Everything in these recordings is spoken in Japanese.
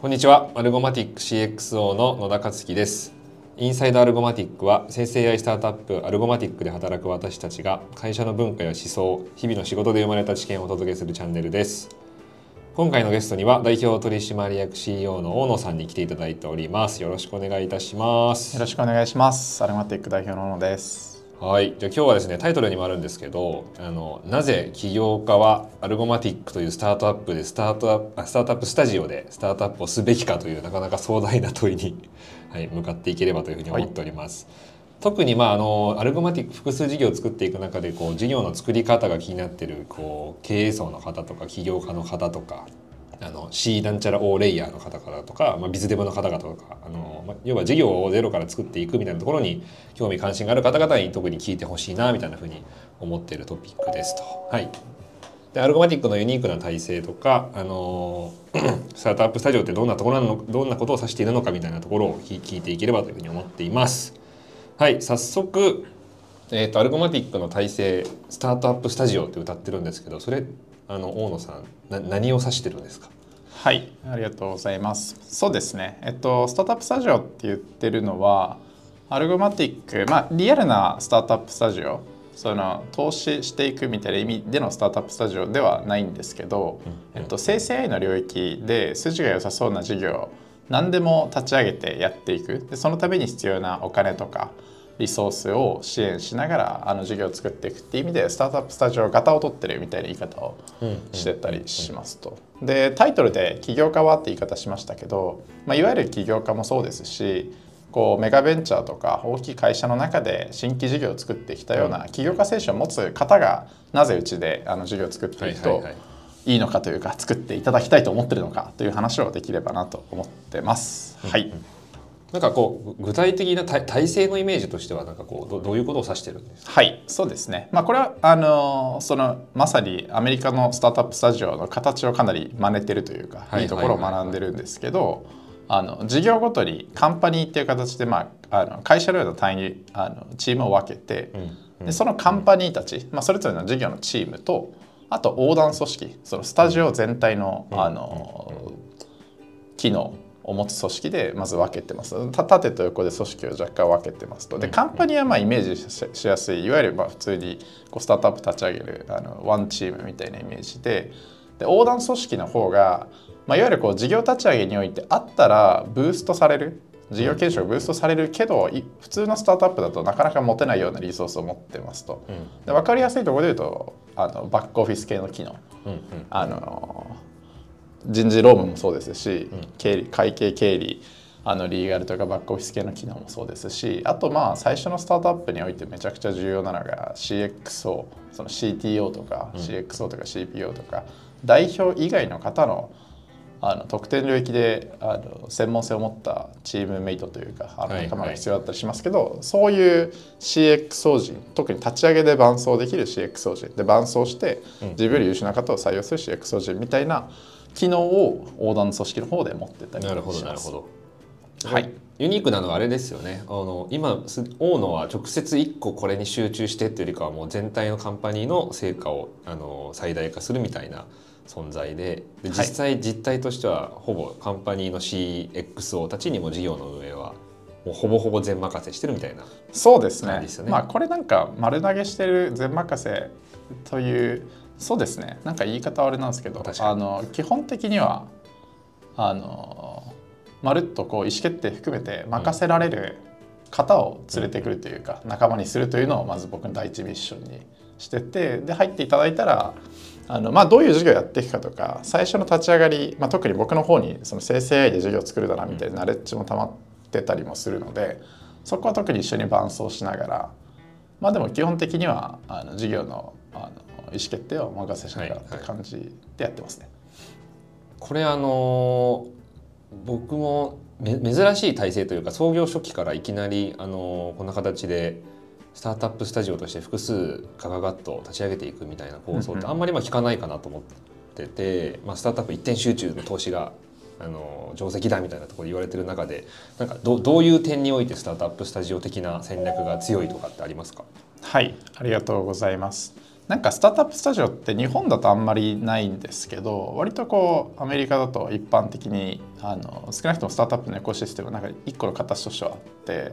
こんにちは。アルゴマティック CXO の野田克樹です。インサイドアルゴマティックは生成 AI スタートアップアルゴマティックで働く私たちが会社の文化や思想日々の仕事で生まれた知見をお届けするチャンネルです。今回のゲストには代表取締役 CEO の大野さんに来ていただいております。よろしくお願いいたします。よろしくお願いします。アルゴマティック代表の大野です。はい、じゃあ今日はですねタイトルにもあるんですけどあのなぜ起業家はアルゴマティックというスタートアップでスタートアップスタートアップスタジオでスタートアップをすべきかというなかなか壮大な問いに、はい、向かっていければというふうに思っております。はい、特にまああのアルゴマティック複数事業を作っていく中でこう事業の作り方が気になってるこう経営層の方とか起業家の方とかあの C なんちゃら O レイヤーの方々とか、まあ、ビズデブの方々とかあの、まあ、要は事業をゼロから作っていくみたいなところに興味関心がある方々に特に聞いてほしいなみたいなふうに思っているトピックですと。はいでアルゴマティックのユニークな体制とか、あの スタートアップスタジオってどんなところなのどんなことを指しているのかみたいなところを聞いていければというふうに思っています。はい早速、えーと、アルゴマティックの体制スタートアップスタジオって歌ってるんですけどそれあの大野さんな何を指してるんですか？はいありがとうございます。そうですね。えっとスタートアップスタジオって言ってるのはアルゴマティックまあリアルなスタートアップスタジオその投資していくみたいな意味でのスタートアップスタジオではないんですけど、えっと、生成 AI の領域で筋が良さそうな事業何でも立ち上げてやっていく。でそのために必要なお金とかリソースを支援しながらあの事業を作っていくっていう意味でスタートアップスタジオ型を取ってるみたいな言い方をしてたりしますと。でタイトルで起業家はって言い方しましたけど、まあ、いわゆる起業家もそうですしこうメガベンチャーとか大きい会社の中で新規事業を作ってきたような起業家精神を持つ方がなぜうちであの事業を作っていくといいのかというか作っていただきたいと思ってるのかという話をできればなと思ってます。はい、なんかこう具体的な体制のイメージとしてはなんかこうどどういうことを指してるんですか？はいそうですね、まあ、これはあのそのまさにアメリカのスタートアップスタジオの形をかなり真似てるというか、い、いところを学んでるんですけど、あの事業ごとにカンパニーっていう形で、まあ、あの会社のような単位にあのチームを分けて、うん、でそのカンパニーたち、まあ、それぞれの事業のチームとあと横断組織そのスタジオ全体の,、あの機能を持つ組織でまず分けてます。縦と横で組織を若干分けてますと。でカンパニーはまあイメージしやすい。いわゆるまあ普通にこうスタートアップ立ち上げるあのワンチームみたいなイメージで。で横断組織の方が、まあ、いわゆるこう事業立ち上げにおいてあったらブーストされる。事業継承がブーストされるけど普通のスタートアップだとなかなか持てないようなリソースを持ってますと、うん、で分かりやすいところで言うとあのバックオフィス系の機能、あの人事労務もそうですし、うん、経理会計経理あのリーガルとかバックオフィス系の機能もそうですしあとまあ最初のスタートアップにおいてめちゃくちゃ重要なのが CXO その CTO とか CXO とか CPO とか、代表以外の方のあの特定の領域であの専門性を持ったチームメイトというかあの仲間が必要だったりしますけど、はいはい、そういう CXO 人特に立ち上げで伴走できる CXO 人で伴走して自分より優秀な方を採用する CXO 人みたいな機能を横断組織の方で持ってたりします。なるほどなるほど。はい、ユニークなのはあれですよね。あの今大野は直接1個これに集中してっていうよりかはもう全体のカンパニーの成果をあの最大化するみたいな存在でで実際実態としてはほぼカンパニーの CXO たちにも事業の運営はもうほぼほぼ全任せしてるみたいな、そうですね。まあこれなんか丸投げしてる全任せというそうですね。なんか言い方はあれなんですけどあの基本的にはあのまるっとこう意思決定含めて任せられる方を連れてくるというか、仲間にするというのをまず僕の第一ミッションにしててで入っていただいたらあの、まあ、どういう授業をやっていくかとか最初の立ち上がり、まあ、特に僕の方にその生成 AI で授業を作るだなみたいなナレッジも溜まってたりもするのでそこは特に一緒に伴走しながらまあでも基本的にはあの授業のあの意思決定をお任せしながらって感じでやってますね。これあの僕も珍しい体制というか創業初期からいきなりあのこんな形でスタートアップスタジオとして複数ガガガッと立ち上げていくみたいな構想ってあんまりまあ聞かないかなと思ってて、まあ、スタートアップ一点集中の投資があの定石だみたいなところ言われてる中でなんかどどういう点においてスタートアップスタジオ的な戦略が強いとかってありますか？はいありがとうございます。なんかスタートアップスタジオって日本だとあんまりないんですけど割とこうアメリカだと一般的にあの少なくともスタートアップのエコシステムの中に1個の形としてはあって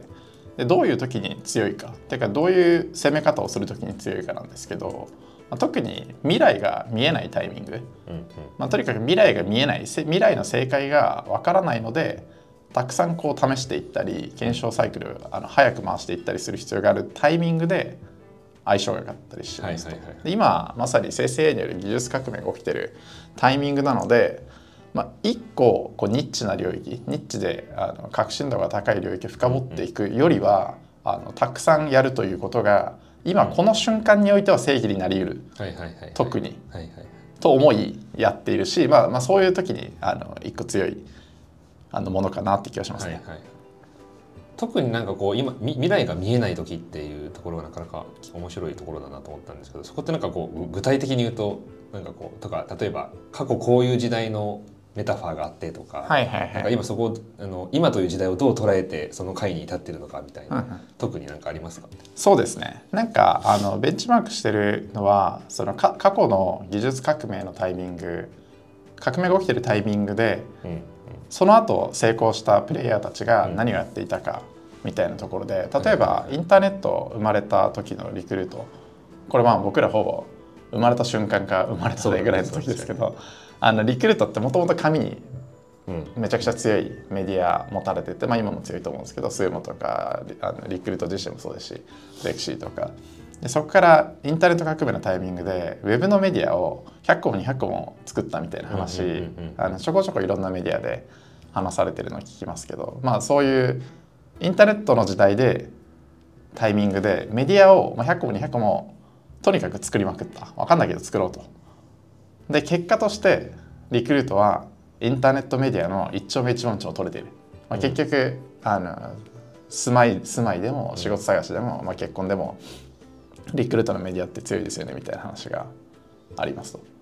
でどういう時に強いかっていうかどういう攻め方をする時に強いかなんですけど、まあ、特に未来が見えないタイミング、うんうん。まあ、とにかく未来が見えないせ未来の正解がわからないのでたくさんこう試していったり検証サイクルあの早く回していったりする必要があるタイミングで相性が良かったりしますと、はいはいはい。で今まさに生成 AI による技術革命が起きてるタイミングなので、まあ、一個こうニッチな領域ニッチであの革新度が高い領域を深掘っていくよりは、あのたくさんやるということが今この瞬間においては正義になりうる。はいはいはいはい。と思いやっているし、まあ、まあそういう時にあの一個強いあのものかなって気がしますね。はいはい特になんかこう今み未来が見えない時っていうところがなかなか面白いところだなと思ったんですけどそこってなんかこう具体的に言うとなんかこうとか例えば過去こういう時代のメタファーがあってとか,、なんかはい。今そこをあの今という時代をどう捉えてその回に至ってるのかみたいな、うんうん。特になんかありますか？そうですね。なんかあのベンチマークしてるのはそのか過去の技術革命のタイミング革命が起きてるタイミングでうんうんその後成功したプレイヤーたちがうん何をやっていたかみたいなところで例えばインターネット生まれた時のリクルート。これまあ僕らほぼ生まれた瞬間か生まれたぐらいの時ですけどあのリクルートってもともと紙にうん。めちゃくちゃ強いメディア持たれてて、まあ、今も強いと思うんですけどスーモとかリあのリクルート自身もそうですしレクシーとかでそこからインターネット革命のタイミングでウェブのメディアを100個も200個も作ったみたいな話、うんうんうんうん。あのちょこちょこいろんなメディアで話されてるのを聞きますけどまあそういうインターネットの時代でタイミングでメディアをまあ100個も200個もとにかく作りまくった。分かんないけど作ろうと。で結果としてリクルートはインターネットメディアの一丁目一番地を取れている、まあ、結局、あの住まい住まいでも仕事探しでも、まあ、結婚でもリクルートのメディアって強いですよねみたいな話がありますと。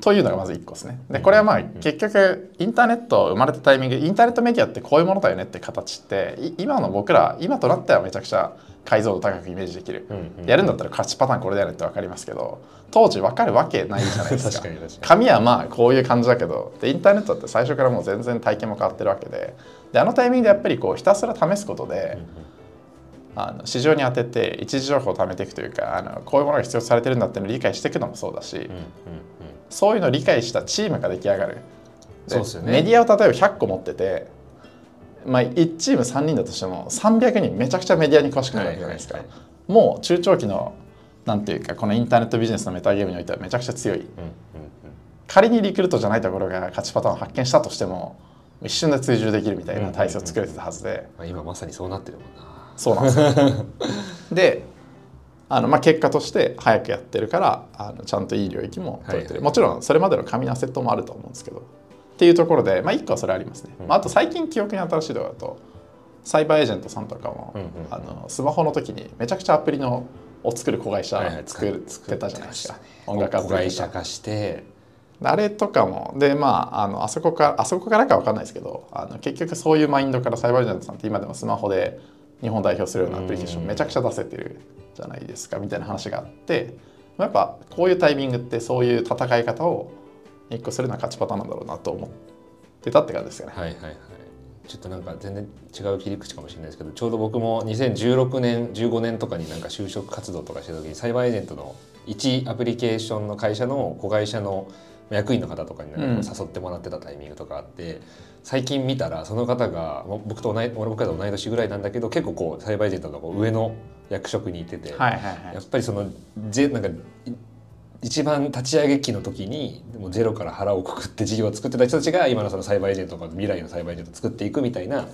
というのがまず1個ですね。でこれはまあ結局インターネット生まれたタイミングインターネットメディアってこういうものだよねって形ってい今の僕ら今となってはめちゃくちゃ解像度高くイメージできる。うんうんやるんだったら勝ちパターンこれだよねって分かりますけど当時分かるわけないじゃないですか紙はまあこういう感じだけどでインターネットって最初からもう全然体験も変わってるわけでであのタイミングでやっぱりこうひたすら試すことで、あの市場に当てて一時情報を貯めていくというかあのこういうものが必要とされてるんだっていうのを理解していくのもそうだし、うんうんそういうのを理解したチームが出来上がる。そうですよね。メディアを例えば100個持ってて、まあ、1チーム3人だとしても300人めちゃくちゃメディアに詳しくなるわけじゃないですか、はいはいもう中長期のなんていうかこのインターネットビジネスのメタゲームにおいてはめちゃくちゃ強い。うんうんうん。仮にリクルートじゃないところが勝ちパターンを発見したとしても一瞬で追従できるみたいな体制を作れてたはずで、まあ、今まさにそうなってるもんなそうなんですよ。であの、まあ、結果として早くやってるからあのちゃんといい領域も取れてる、はいはい。もちろんそれまでの紙のアセットもあると思うんですけど。っていうところで、まあ、1個はそれありますね、うん。まあ、あと最近記憶に新しいところだとサイバーエージェントさんとかも、うんうんあのスマホの時にめちゃくちゃアプリのを作る子会社はいはい。作ってたじゃないですか、ね。音楽アプ子リとか。会社化して。あれとかも。でまああのあそこかあそこからかわかんないですけどあの結局そういうマインドからサイバーエージェントさんって今でもスマホで日本代表するようなアプリケーションうん。めちゃくちゃ出せてるじゃないですかみたいな話があってやっぱこういうタイミングってそういう戦い方を一個するのは勝ちパターンなんだろうなと思ってたって感じですよね。はいはいはい。ちょっとなんか全然違う切り口かもしれないですけどちょうど僕も2016年15年とかになんか就職活動とかしてた時にサイバーエージェントの一アプリケーションの会社の子会社の役員の方とかになんか誘ってもらってたタイミングとかあって、最近見たらその方が僕と同い俺僕らと同い年ぐらいなんだけど結構こうサイバーエージェントのこう上の役職にいてて、はいはいはい。やっぱりそのぜなんかい一番立ち上げ期の時にもうゼロから腹をくくって事業を作ってた人たちが今のそのサイバーエージェントとか未来のサイバーエージェントを作っていくみたいな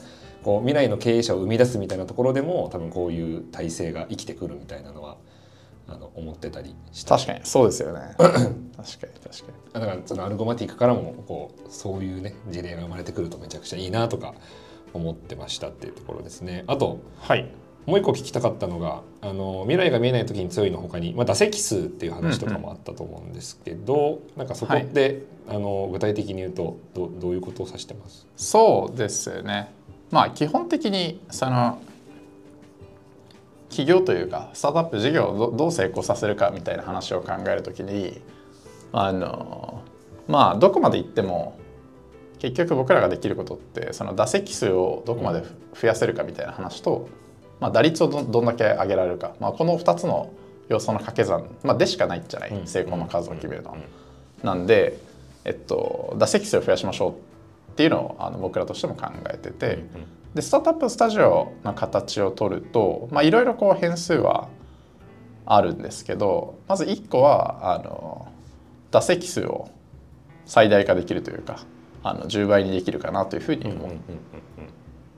こう未来の経営者を生み出すみたいなところでも多分こういう体制が生きてくるみたいなのはあの思ってたりして確かにそうですよね。確かに確かにだからそのアルゴマティックからもこうそういうね事例が生まれてくるとめちゃくちゃいいなとか思ってましたっていうところですね。あとはい。もう一個聞きたかったのがあの未来が見えない時に強いの他に、まあ、打席数っていう話とかもあったと思うんですけど、なんかそこって、あの具体的に言うとどどういうことを指してます？そうですね。まあ基本的にその企業というかスタートアップ事業をどどう成功させるかみたいな話を考えるときにあのまあどこまで行っても結局僕らができることってその打席数をどこまで増やせるかみたいな話と、まあ、打率をどどんだけ上げられるか、まあ、この2つの要素の掛け算、まあ、でしかないんじゃない、成功の数を決めるのは。なんで、えっと、打席数を増やしましょうっていうのをあの僕らとしても考えてて、でスタートアップスタジオの形を取るといろいろこう変数はあるんですけどまず1個はあの打席数を最大化できるというかあの10倍にできるかなというふうに思っ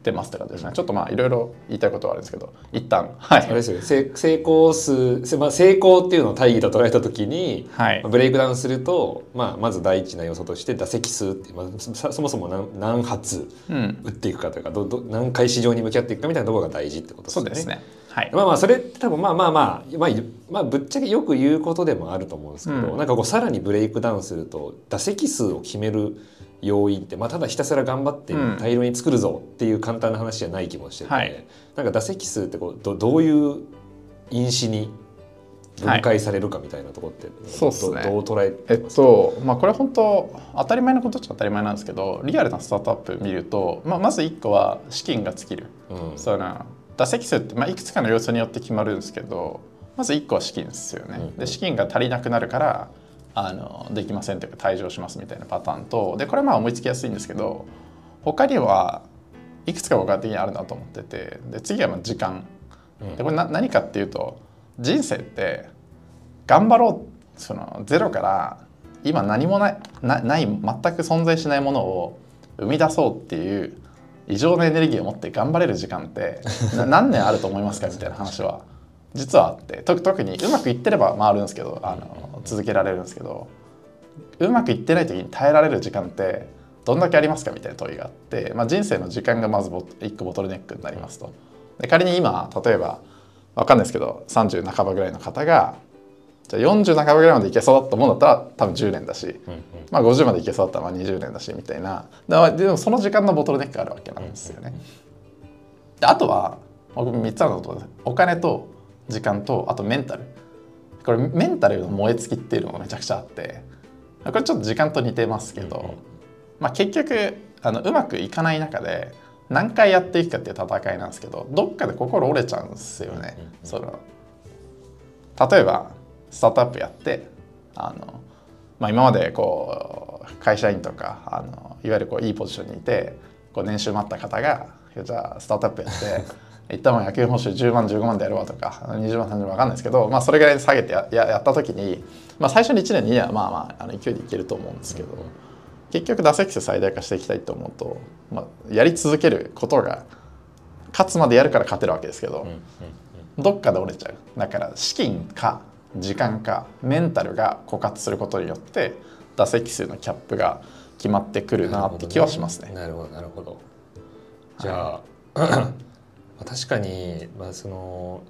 てますって感じですね。ちょっとまあいろいろ言いたいことはあるんですけど一旦はい。あれですよ成成功数、まあ、成功っていうのを大義と捉えた時に、はいブレイクダウンすると、まあ、まず第一な要素として打席数ってまあ、そそもそも何何発うん、打っていくかというかどど何回市場に向き合っていくかみたいなところが大事ってことですね。そうですね。はい。まあまあそれって多分まあまあまあ、まあ、まあぶっちゃけよく言うことでもあると思うんですけど、うん。なんかこうさらにブレイクダウンすると打席数を決める要因って、まあ、ただひたすら頑張ってうん大量に作るぞっていう簡単な話じゃない気もしてて、はい。なんか打席数ってこうどどういう因子に分解されるかみたいなところって、そうっすね。どどう捉ええっとまあこれ本当当たり前のことっちゃ当たり前なんですけどリアルなスタートアップ見ると、まあ、まず1個は資金が尽きる。うん。その打席数って、まあ、いくつかの要素によって決まるんですけどまず1個は資金ですよね。で資金が足りなくなるからあのできませんというか退場しますみたいなパターンとでこれはまあ思いつきやすいんですけど他にはいくつか僕は的にあるなと思っててで次はまあ時間。でこれな何かっていうと人生って頑張ろうそのゼロから今何もないなない全く存在しないものを生み出そうっていう異常なエネルギーを持って頑張れる時間って何年あると思いますか？みたいな話は。実はあって。特にうまくいってれば回るんですけどあの続けられるんですけど。うまくいってない時に耐えられる時間ってどんだけありますか？みたいな問いがあって、まあ、人生の時間がまずボ一個ボトルネックになりますと。で仮に今例えばわかんないですけど30半ばぐらいの方がじゃあ40半ばぐらいまでいけそうだと思うんだったら多分10年だし、まあ、50までいけそうだったらまあ20年だしみたいなだでもその時間のボトルネックがあるわけなんですよね。であとは僕3つあるのとお金と時間とあとメンタルこれメンタルの燃え尽きっていうのがめちゃくちゃあってこれちょっと時間と似てますけど、まあ、結局あのうまくいかない中で何回やっていくかっていう戦いなんですけどどっかで心折れちゃうんですよね。その例えばスタートアップやってあの、まあ、今までこう会社員とかあのいわゆるこういいポジションにいてこう年収もあった方がじゃあスタートアップやって 一旦も野球報酬10万15万でやるわとか20万30万分かんないですけど、まあ、それぐらいに下げてやややった時に、まあ、最初に1年2年はまあまああの勢いでいけると思うんですけど。結局打席数最大化していきたいと思うと、まあ、やり続けることが勝つまでやるから勝てるわけですけど、どっかで折れちゃうだから資金か時間かメンタルが枯渇することによって打席数のキャップが決まってくるなって気はしますね。なるほどなるほど。じゃあ、まあ確かにまあその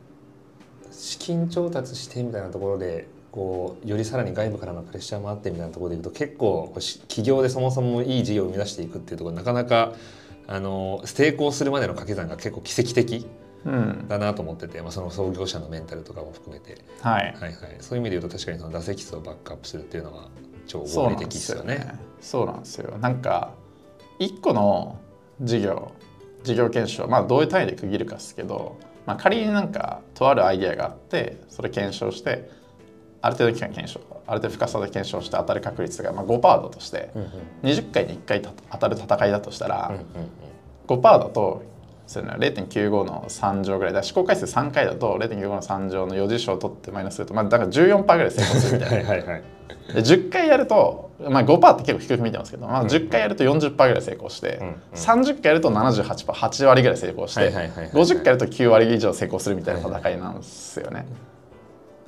資金調達してみたいなところでこうよりさらに外部からのプレッシャーもあってみたいなところでいくと結構企業でそもそもいい事業を生み出していくっていうところなかなかあの成功するまでの掛け算が結構奇跡的うん、だなと思ってて、まあ、その創業者のメンタルとかも含めて、はい、はいはい、そういう意味で言うと確かにその打席数をバックアップするっていうのは超合理そうなんで的ですすよね。そうなんですよ。なんか一個の事業事業検証まあどういう単位で区切るかですけど、まあ、仮になんかとあるアイデアがあってそれ検証してある程度期間検証ある程度深さで検証して当たる確率がまあ5%だとしてうんうん20回に1回た当たる戦いだとしたらうんうん5%だとその0.95の3乗ぐらい。だ試行回数3回だと0.95の3乗の余事象を取ってマイナスするとまあだから14%ぐらい成功するみたいなはいはいはい。で10回やると、まあ、5%って結構低く見てますけど、まあ、10回やると40%ぐらい成功して、うんうん。30回やると 78%8 割ぐらい成功して、はいはいはいはい。50回やると9割以上成功するみたいな戦いなんですよね。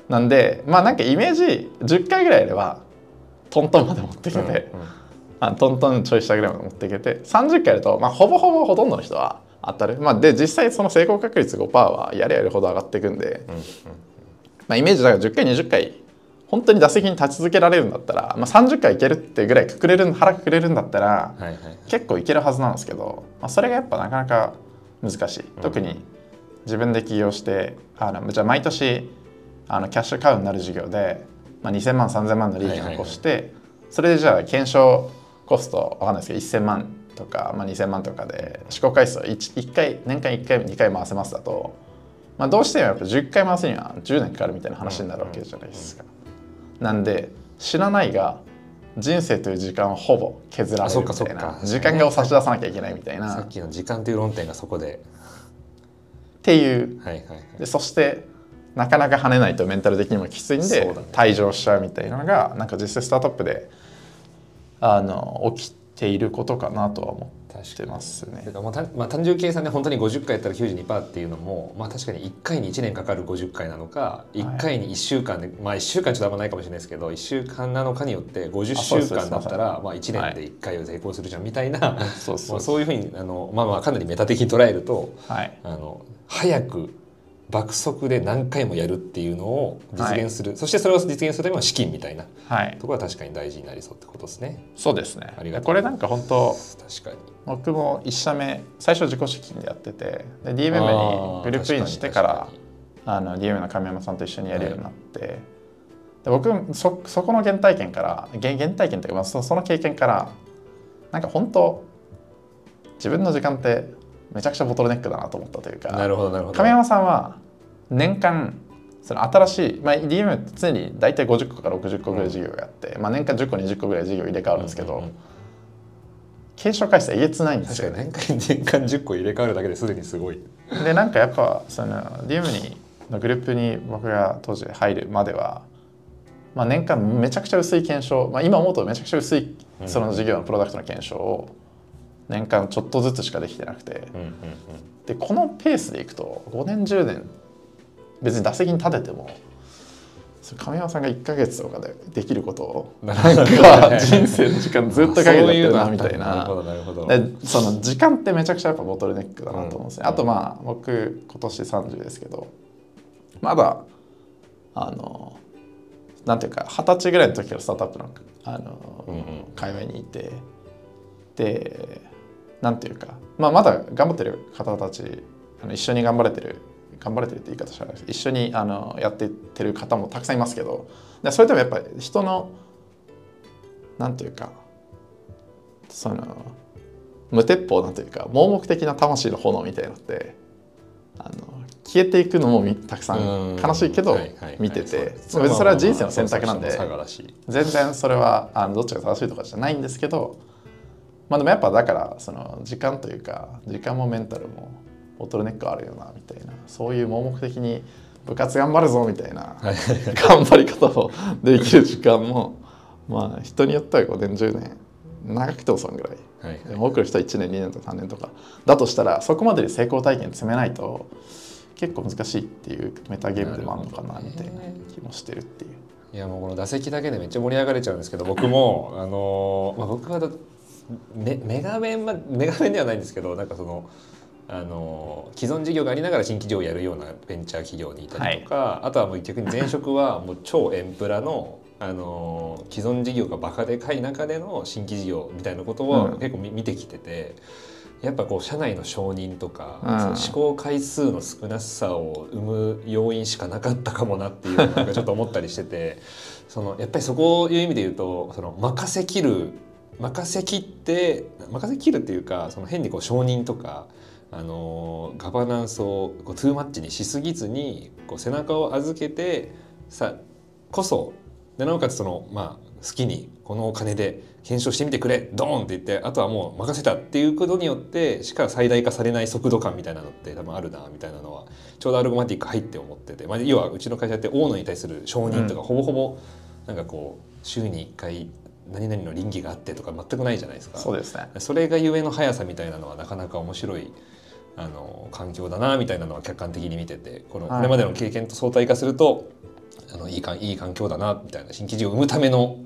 なんでまあなんかイメージ10回ぐらいやればトントンまで持っていけて、うんうん。あトントンちょい下ぐらいまで持っていけて30回やると、まあ、ほぼほぼほとんどの人は当たる、まあ、で実際その成功確率5%はやれやるほど上がっていくんで、まあ、イメージだから10回20回本当に打席に立ち続けられるんだったら、まあ、30回いけるってぐらいくくれる腹くくれるんだったらはいはい。結構いけるはずなんですけど、まあ、それがやっぱなかなか難しい。特に自分で起業してあのじゃあ毎年あのキャッシュカウになる事業で、まあ、2000万3000万の利益を残して、それでじゃあ検証コストわかんないですけど1000万とか、まあ、2000万とかで試行回数を 1, 1回年間1回2回回せますだと、まあ、どうしてもやっぱ10回回すには10年かかるみたいな話になるわけじゃないですか。なんで知らないが人生という時間をほぼ削られるみたいな時間を差し出さなきゃいけないみたいな。さっきの時間という論点がそこで。っていう、はいはいはい、でそしてなかなか跳ねないとメンタル的にもきついんで、ね、退場しちゃうみたいなのがなんか実際スタートアップであの起きていることかなとは思ってますね。まあ、まあ、単純計算で本当に50回やったら92%っていうのも、まあ、確かに1回に1年かかる50回なのか1回に1週間で、はい、まあ1週間ちょっとあんまないかもしれないですけど1週間なのかによって50週間だったらまあ1年で1回を成功するじゃんみたいな、そうそういうふうにあの、まあ、まあかなりメタ的に捉えると、はい、あの早く爆速で何回もやるっていうのを実現する、はい、そしてそれを実現するための資金みたいな、はい、ところは確かに大事になりそうってことですね。そうですね。ありがこれなんか本当確かに。僕も1社目最初自己資金でやっててで DMM にグループインしてからあの DMM の亀山さんと一緒にやるようになって、はい、で僕そそこの原体験から原原体験というか、まあ、そその経験からなんか本当自分の時間ってめちゃくちゃボトルネックだなと思ったというかなるほどなるほど。亀山さんは年間その新しい、まあ、DM って常に大体50個から60個ぐらい事業があって、うん、まあ、年間10個20個ぐらい事業入れ替わるんですけど、うんうんうん。継承回数えげつないんですよ、ね、年間 年間10個入れ替わるだけですでにすごい。でなんかやっぱその DM にのグループに僕が当時入るまでは、まあ、年間めちゃくちゃ薄い検証、まあ、今思うとめちゃくちゃ薄いその事業のプロダクトの検証を年間ちょっとずつしかできてなくて、うんうんうん、でこのペースでいくと5年10年別に打席に立てても亀山さんが1か月とかでできることをなんか 人生の時間ずっとかけてるなみたいな。でその時間ってめちゃくちゃやっぱボトルネックだなと思うんですね、うん、あとまあ僕今年30ですけどまだあのなんていうか二十歳ぐらいの時からスタートアップのあの、うんうん、界隈にいて。でなんていうか、まあ、まだ頑張ってる方たちあの一緒に頑張れてる頑張れてるって言い方しない一緒にあのやってってる方もたくさんいますけどそれでもやっぱり人のなんていうかその無鉄砲なんていうか盲目的な魂の炎みたいなのってあの消えていくのもたくさん悲しいけど見ててそれは人生の選択なんで全然それはあのどっちが正しいとかじゃないんですけどまあでもやっぱだからその時間というか時間もメンタルもボトルネックあるよなみたいな。そういう盲目的に部活頑張るぞみたいな頑張り方をできる時間もまあ人によっては5年10年長くてもそんぐらい、はい。はい、多くの人は1年2年とか3年とか。だとしたらそこまでに成功体験積めないと結構難しいっていうメタゲームでもあるのかなみたいな気もしてるっていう。いやもうこの打席だけでめっちゃ盛り上がれちゃうんですけど僕もあの、まあ、僕はメメガメン、まあ、メガメンではないんですけどなんかそのあの既存事業がありながら新規事業をやるようなベンチャー企業にいたりとか、はい、あとはもう逆に前職はもう超エンプラのあの既存事業がバカでかい中での新規事業みたいなことを結構見てきてて。やっぱこう社内の承認とか、うん、試行回数の少なさを生む要因しかなかったかもなっていうなんかちょっと思ったりしててそのやっぱりそこいう意味で言うとその任せきる任せきって任せきるっていうかその変にこう承認とかあのガバナンスをこうトゥーマッチにしすぎずにこう背中を預けてさこそでなおかつその、まあ、好きにこのお金で検証してみてくれドーンって言ってあとはもう任せたっていうことによってしか最大化されない速度感みたいなのって多分あるなみたいなのはちょうどアルゴマティック入って思ってて、まあ、要はうちの会社って大野に対する承認とかほぼほぼなんかこう週に1回何々の倫理があってとか全くないじゃないですか。そうですね。それがゆえの速さみたいなのはなかなか面白いあの環境だなみたいなのは客観的に見ててこのこれまでの経験と相対化すると、あのいいかいい環境だなみたいな新規事業を生むための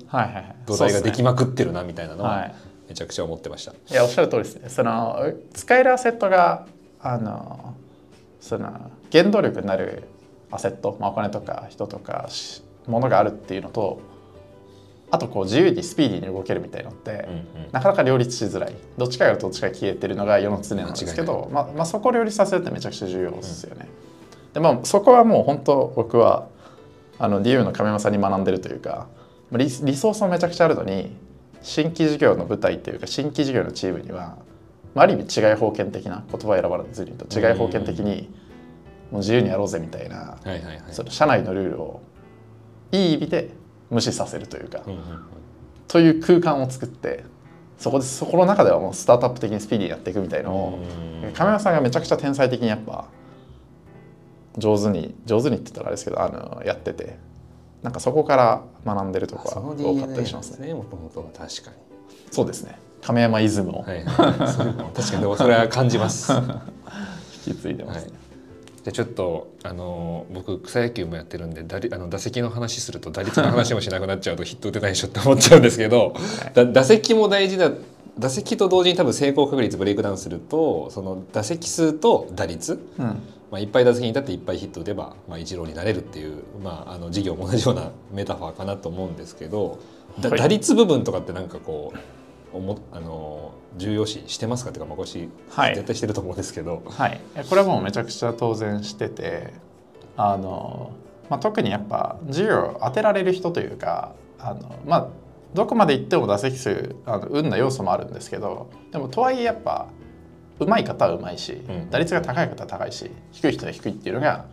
土台ができまくってるなみたいなのはめちゃくちゃ思ってました。いやおっしゃる通りですね。その使えるアセットがあのその原動力になるアセット、まあ、お金とか人とかものがあるっていうのとあとこう自由にスピーディーに動けるみたいのって、うんうん。なかなか両立しづらい。どっちかがどっちか消えてるのが世の常なんですけど、まあまあ、そこを両立させるってめちゃくちゃ重要ですよね。でまあそこはもう本当僕はあの DU の亀山さんに学んでるというかリリソースもめちゃくちゃあるのに新規事業の舞台っていうか新規事業のチームには、まあ、ある意味違い封建的な言葉を選ばずにと違い封建的にもう自由にやろうぜみたいなその社内のルールをいい意味で無視させるというか、という空間を作ってそこでそこの中ではもうスタートアップ的にスピーディーにやっていくみたいのをうん。亀山さんがめちゃくちゃ天才的にやっぱ上手に上手にって言ったらあれですけどあのやっててなんかそこから学んでるとこは多かったりしますね。は確かに。そうですね。亀山イズムを。はい。確かにでもそれは感じます。は 引き継いでますい。ね。じゃあちょっとあの僕草野球もやってるんで打率あの打席の話すると打率の話もしなくなっちゃうと ヒット打てないでしょって思っちゃうんですけど、だ打席も大事だ打席と同時に多分成功確率ブレイクダウンするとその打席数と打率、うん。まあ、いっぱい打席に立っていっぱいヒット打てば、まあ、イチローになれるっていう、まあ、あの事業も同じようなメタファーかなと思うんですけど、だはい。打率部分とかってなんかこうおもあの重要視してますかっていうか、まあ、しはい。絶対してると思うんですけど、はい、これはもうめちゃくちゃ当然しててあの、まあ、特にやっぱ授業を当てられる人というかあの、まあ、どこまで行っても打席数あの運な要素もあるんですけどでもとはいえやっぱ上手い方は上手いし、ん。打率が高い方は高いし低い人は低いっていうのが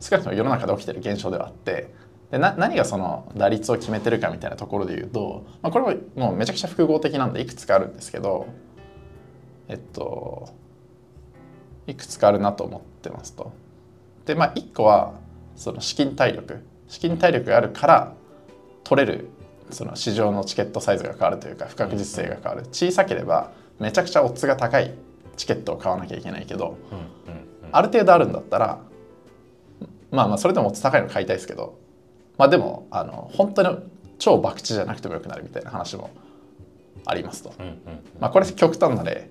少なくとも世の中で起きてる現象ではあってでな何がその打率を決めてるかみたいなところで言うと、まあ、これももうめちゃくちゃ複合的なんでいくつかあるんですけどえっといくつかあるなと思ってますと。でまあ1個はその資金体力資金体力があるから取れるその市場のチケットサイズが変わるというか不確実性が変わる小さければめちゃくちゃオッズが高いチケットを買わなきゃいけないけどある程度あるんだったらまあまあそれでもオッズ高いの買いたいですけどまあでもあの本当に超博打じゃなくてもよくなるみたいな話もありますと。うんうんまあこれ極端な例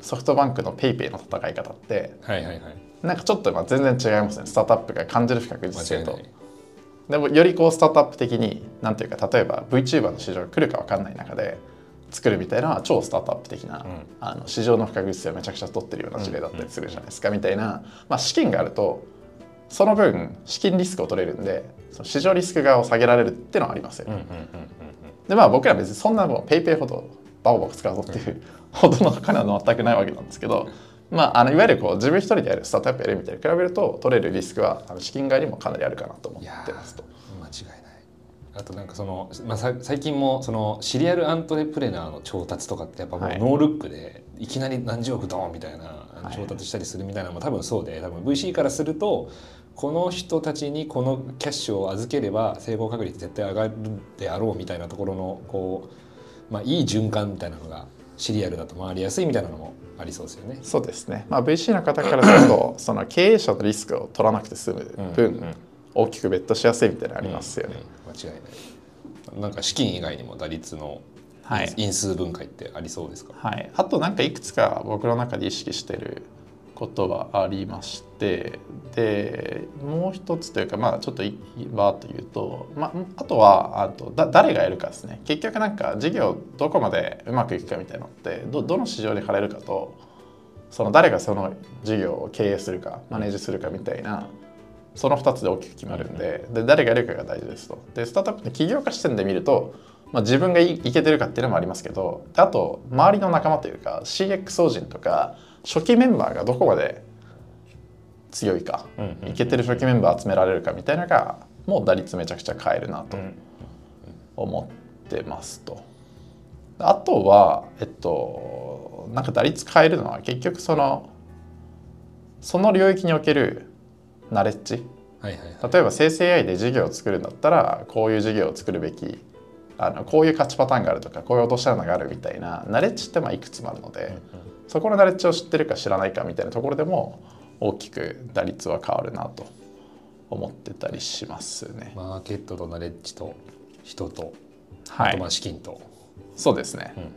ソフトバンクの PayPay の戦い方ってはいはいはい。なんかちょっとまあ全然違いますね。スタートアップが感じる不確実性と。でもよりこうスタートアップ的になんていうか例えば VTuber の市場が来るか分かんない中で作るみたいな超スタートアップ的な、ん。あの市場の不確実性をめちゃくちゃ取ってるような事例だったりするじゃないですか、みたいな、まあ、資金があるとその分資金リスクを取れるんでその市場リスク側を下げられるっていうのはありますよね。うんうんうんうんでまあ僕ら別にそんなもう PayPay ほどバコバコ使うぞっていうほどの金は全くないわけなんですけど、まあ、あのいわゆるこう自分一人でやるスタートアップやるみたいに比べると取れるリスクはあの資金外にもかなりあるかなと思ってますと。間違いない。あとなんかその、まあ、さ最近もそのシリアルアントレプレナーの調達とかってやっぱもうはい。ノールックでいきなり何十億ドーンみたいなはい。調達したりするみたいなのも多分そうで多分 VC からするとこの人たちにこのキャッシュを預ければ成功確率絶対上がるであろうみたいなところのこう、まあ、いい循環みたいなのがシリアルだと回りやすいみたいなのもありそうですよね。そうですね、まあ、VC の方からするとその経営者のリスクを取らなくて済む分、うんうん大きくベットしやすいみたいなのありますよね。うん間違いないなんか資金以外にも打率のはい因数分解ってありそうですか、はい、あとなんかいくつか僕の中で意識してることはありましてでもう一つというかまあちょっといバーと言うと、まあ、あとはあとだ誰がやるかですね結局なんか事業どこまでうまくいくかみたいなのってどどの市場に貼れるかとその誰がその事業を経営するかマネージするかみたいなその2つで大きく決まるんでで誰がやるかが大事ですと。でスタートアップの起業家視点で見ると、まあ、自分がいけてるかっていうのもありますけどあと周りの仲間というか CX 法人とか初期メンバーがどこまで強いか、いけてる初期メンバー集められるかみたいなのがもう打率めちゃくちゃ変えるなと思ってますと。あとはえっとなんか打率変えるのは結局そのその領域におけるナレッジ。はいはいはい。例えば生成 AI で事業を作るんだったらこういう事業を作るべきあのこういう勝ちパターンがあるとかこういう落とし穴があるみたいなナレッジってまあいくつもあるので、そこのナレッジを知ってるか知らないかみたいなところでも大きく打率は変わるなと思ってたりしますね。マーケットとナレッジと人と、はい。あとまあ、資金と、そうですね。うんうん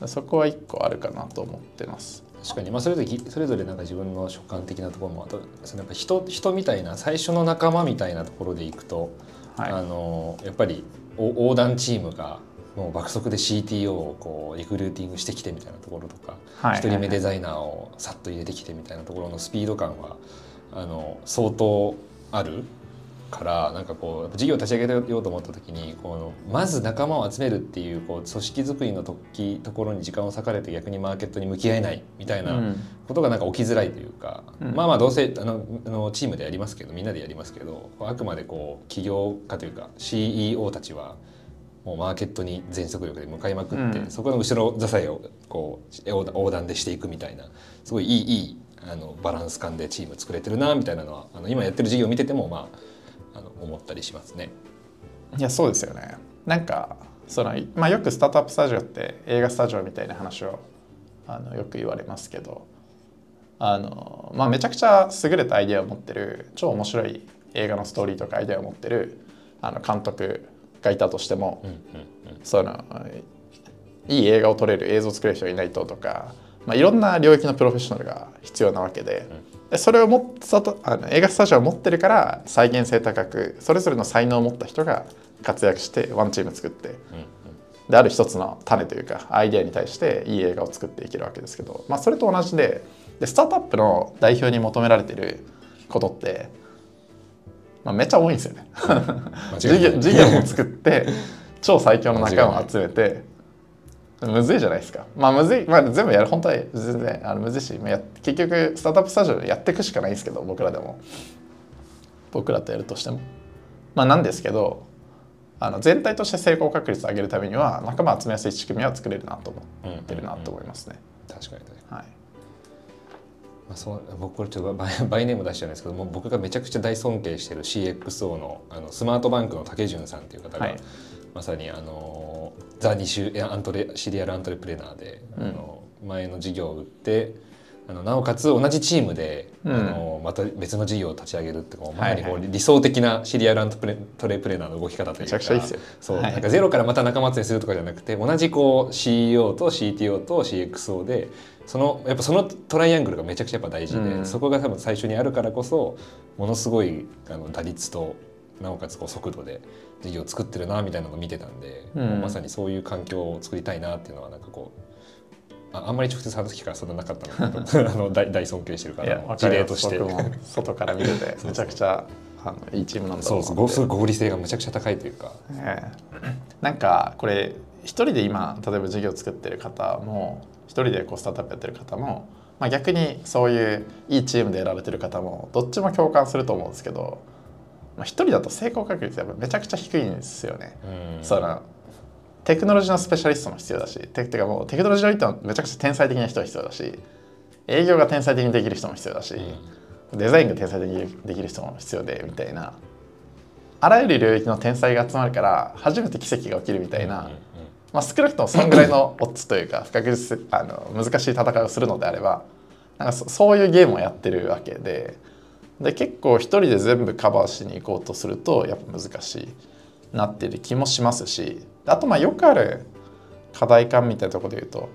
うん。そこは一個あるかなと思ってます。確かに、まあ、それぞれそれぞれなんか自分の主観的なところもあとそのやっぱ人人みたいな最初の仲間みたいなところでいくと、はい。あのやっぱり横断チームがもう爆速で CTO をこうリクルーティングしてきてみたいなところとか、はい1人目デザイナーをさっと入れてきてみたいなところのスピード感はあの相当あるからなんかこう事業を立ち上げようと思った時にこのまず仲間を集めるっていうこう組織づくりの時ところに時間を割かれて逆にマーケットに向き合えないみたいなうん。ことがなんか起きづらいというか、うんまあまあどうせあのあのチームでやりますけどみんなでやりますけどあくまでこう起業家というか CEO たちはもうマーケットに全速力で向かいまくって、うんそこの後ろ支えをこう横断でしていくみたいなすごいいいいいあのバランス感でチーム作れてるなみたいなのはあの今やってる事業を見ててもまああの思ったりしますね。いやそうですよねなんかその、まあ、よくスタートアップスタジオって映画スタジオみたいな話をあのよく言われますけどあの、まあ、めちゃくちゃ優れたアイデアを持ってる超面白い映画のストーリーとかアイデアを持ってるあの監督がいたとしても、そのいい映画を撮れる映像を作れる人がいないととか、まあ、いろんな領域のプロフェッショナルが必要なわけで,、でそれをもスタートあの映画スタジオを持ってるから再現性高くそれぞれの才能を持った人が活躍してワンチーム作ってうんうん。である一つの種というかアイデアに対していい映画を作っていけるわけですけど、まあ、それと同じででスタートアップの代表に求められてることって、まあ、めっちゃ多いんですよね。事業事業も作って 超最強の仲間を集めてむずいじゃないですか。まあむずい、まあ、全部やる本当は全然あのむずいしまあや結局スタートアップスタジオでやっていくしかないんですけど僕らでも。僕らとやるとしても。まあなんですけどあの全体として成功確率を上げるためには仲間を集めやすい仕組みは作れるなと思ってるなと思いますね、確かに確かに。はいまあ、そう僕これちょっと バイネーム出しちゃうんですけどもう僕がめちゃくちゃ大尊敬してる CXO のあのスマートバンクの竹潤さんっていう方が、はい。まさにあのザ・ニシュアントレシリアルアントレプレナーで、うん。あの前の事業を売ってあのなおかつ同じチームで、うん。あのまた別の事業を立ち上げるってこうまさにこう、理想的なシリアルアントレトレプレナーの動き方というかそう、はい。なんかゼロからまた仲間集めするとかじゃなくて同じこう CEO と CTO と CXO でそのやっぱそのトライアングルがめちゃくちゃやっぱ大事で、うん。そこが多分最初にあるからこそものすごいあの打率となおかつこう速度で事業を作ってるなみたいなのを見てたんで、うん。まさにそういう環境を作りたいなっていうのはなんかこうああんまり直接話す機会はそんななかったので あの大大尊敬してるから事例として。外から見てて めちゃくちゃあのいいチームなんだろそうそうごすごい合理性がむちゃくちゃ高いというか。ええ。なんかこれ一人で今例えば事業を作ってる方も一人でこうスタートアップやってる方も、まあ、逆にそういういいチームでやられてる方もどっちも共感すると思うんですけど、まあ、一人だと成功確率やっぱめちゃくちゃ低いんですよね。うん。そのテクノロジーのスペシャリストも必要だしててかもうテクノロジーの人はめちゃくちゃ天才的な人が必要だし営業が天才的にできる人も必要だし、デザインが天才的にできる人も必要でみたいな。あらゆる領域の天才が集まるから初めて奇跡が起きるみたいな、まあ、少なくともそんぐらいのオッズというか不確実あの難しい戦いをするのであればなんかそそういうゲームをやってるわけでで結構一人で全部カバーしに行こうとするとやっぱ難しいなってる気もしますしあとまあよくある課題感みたいなところで言うと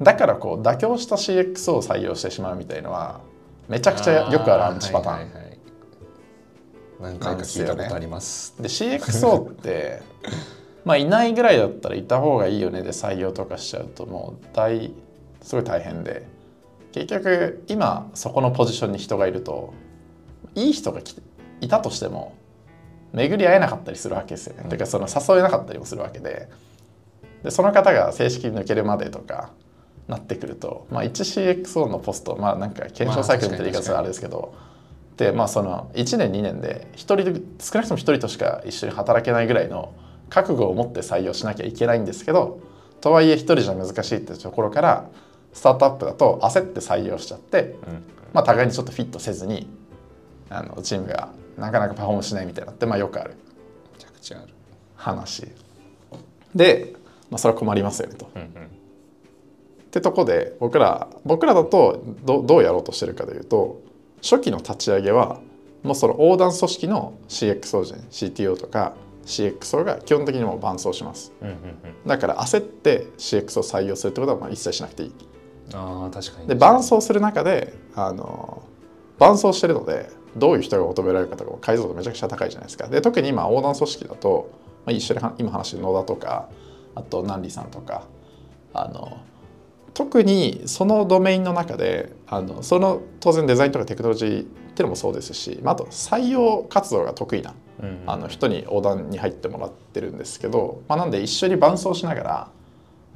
だからこう妥協した CX を採用してしまうみたいのはめちゃくちゃよくあるアンチパターン。はいはいはい何回か聞いたことあります。で CXO って まあいないぐらいだったらいた方がいいよねで採用とかしちゃうともう大すごい大変で。結局今そこのポジションに人がいるといい人が来ていたとしても巡り合えなかったりするわけですよね。うん。てかその誘えなかったりもするわけで。でその方が正式に抜けるまでとかなってくると、まあ、1CXO のポストまあなんか検証サイクルみたいな言い方あれですけど、でまあその1年2年で1人で少なくとも1人としか一緒に働けないぐらいの覚悟を持って採用しなきゃいけないんですけどとはいえ1人じゃ難しいってところからスタートアップだと焦って採用しちゃって、うんまあ、互いにちょっとフィットせずにあのチームがなかなかパフォームしないみたいなのってまあよくあるめちゃくちゃある。話で、まあ、それは困りますよねと。うんうんってとこで僕ら僕らだとどどうやろうとしてるかというと初期の立ち上げはもうその横断組織の CXO 陣 CTO とか CXO が基本的にもう伴走します。うんうんうん。だから焦って CX を採用するってことはまあ一切しなくていい。ああ確かに。で伴走する中であの伴走してるのでどういう人が求められるかとかも解像度めちゃくちゃ高いじゃないですか。で特に今横断組織だとまあ、一緒に今話してる野田とかあと南里さんとかあの特にそのドメインの中であのその当然デザインとかテクノロジーってのもそうですし、まあ、あと採用活動が得意な、うん、あの人に横断に入ってもらってるんですけど、まあ、なんで一緒に伴走しながら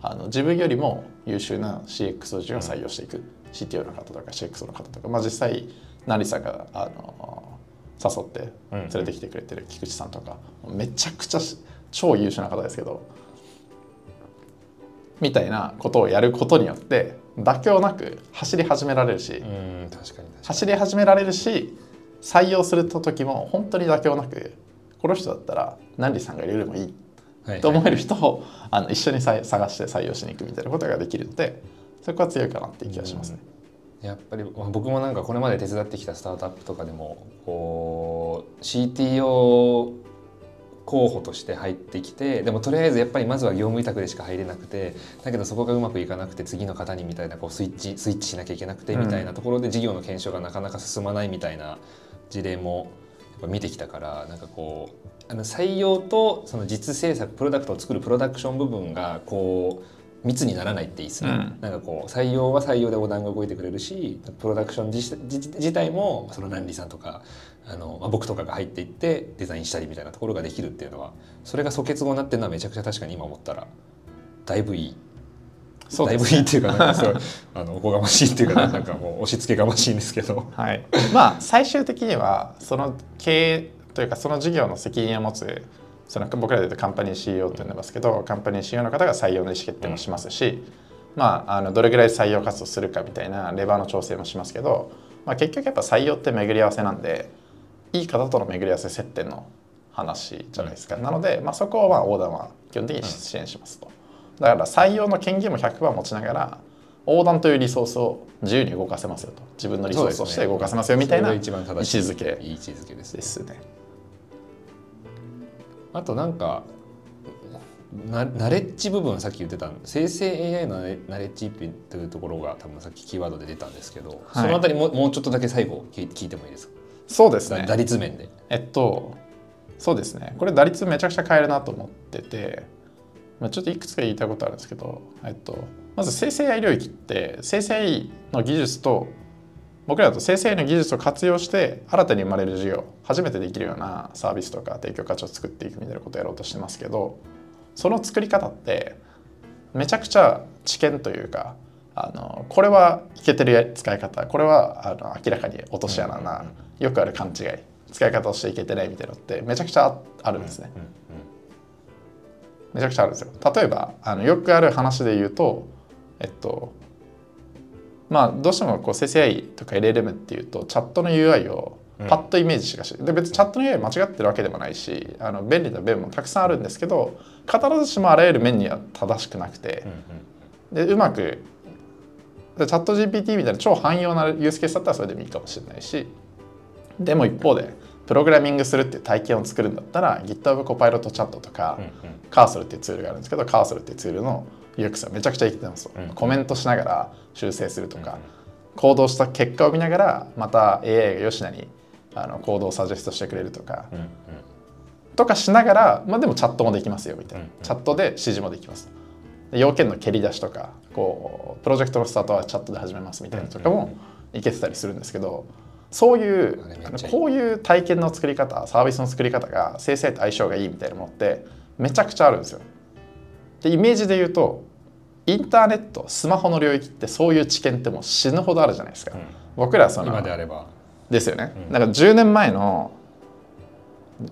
あの自分よりも優秀な CX 人を採用していく、うん、CTO の方とか CX の方とか、まあ、実際成さんがあの誘って連れてきてくれてる菊池さんとか、うん、めちゃくちゃ超優秀な方ですけどみたいなことをやることによって妥協なく走り始められるし走り始められるし採用する時も本当に妥協なくこの人だったら何里さんがいるよりもいいと思える人をあの一緒に探して採用しに行くみたいなことができるのでそこは強いかなっていう気がしますね。やっぱり僕もなんかこれまで手伝ってきたスタートアップとかでもこう CTO 候補として入ってきてでもとりあえずやっぱりまずは業務委託でしか入れなくてだけどそこがうまくいかなくて次の方にみたいなこうスイッチスイッチしなきゃいけなくてみたいなところで事業の検証がなかなか進まないみたいな事例もやっぱ見てきたからなんかこうあの採用とその実制作プロダクトを作るプロダクション部分がこう密にならないっていいですね、うん、なんかこう採用は採用で横断が動いてくれるしプロダクション自自体もそのランリーさんとかあの、まあ、僕とかが入っていってデザインしたりみたいなところができるっていうのはそれが素結合になってるのはめちゃくちゃ確かに今思ったらだいぶいい。そうだいぶいいっていうかなんかすごいあのおこがましいっていうかなんかもう押し付けがましいんですけど、はい、まあ最終的にはその経営というかその事業の責任を持つその僕らで言うとカンパニー CEO って呼んでますけどカンパニー CEO の方が採用の意思決定もしますし、まあ、あのどれぐらい採用活動するかみたいなレバーの調整もしますけど、まあ、結局やっぱ採用って巡り合わせなんでいい方との巡り合わせ接点の話じゃないですか、なので、まあ、そこをまあ横断は基本的に支援しますと。だから採用の権限も100%持ちながら横断というリソースを自由に動かせますよと。自分のリソースとして動かせますよみたいな位置づけ。ですね。あとなんかナナレッジ部分さっき言ってた生成 AI のナレッジというところが多分さっきキーワードで出たんですけど、はい、そのあたりももうちょっとだけ最後聞いてもいいですか？そうですね。打率面で。えっとそうですね。これ打率めちゃくちゃ変えるなと思ってて、まあ、ちょっといくつか言いたいことあるんですけど、えっと、まず生成 AI 領域って生成 AI の技術と僕らだと生成 AI の技術を活用して新たに生まれる事業初めてできるようなサービスとか提供価値を作っていくみたいなことをやろうとしてますけどその作り方ってめちゃくちゃ知見というかあのこれはいけてる使い方これはあの明らかに落とし穴なよくある勘違い。使い方をしていけてないみたいなのってめちゃくちゃあるんですね。めちゃくちゃあるんですよ。例えばあのよくある話で言うとえっとまあどうしてもこう生成 AI とか LLM っていうとチャットの UI をパッとイメージしがし、で別にチャットの UI 間違ってるわけでもないしあの便利な面もたくさんあるんですけど必ずしもあらゆる面には正しくなくて、でうまくチャット GPT みたいな超汎用なユースケースだったらそれでもいいかもしれないしでも一方でプログラミングするっていう体験を作るんだったら GitHub コパイロットチャットとか、カーソルっていうツールがあるんですけどカーソルっていうツールの UX はめちゃくちゃ生きてます、うん、コメントしながら修正するとか、うん、行動した結果を見ながらまた AI が吉野にあの行動をサジェストしてくれるとか、うんうん、とかしながら、まあ、でもチャットもできますよみたいな、うんうん、チャットで指示もできます。要件の蹴り出しとかこうプロジェクトのスタートはチャットで始めますみたいなとかもいけてたりするんですけどそういうこういう体験の作り方サービスの作り方が生成と相性がいいみたいなものってめちゃくちゃあるんですよ。でイメージで言うとインターネットスマホの領域ってそういう知見ってもう死ぬほどあるじゃないですか、うん、僕らその。今であれば。ですよね、うん、だから10年前の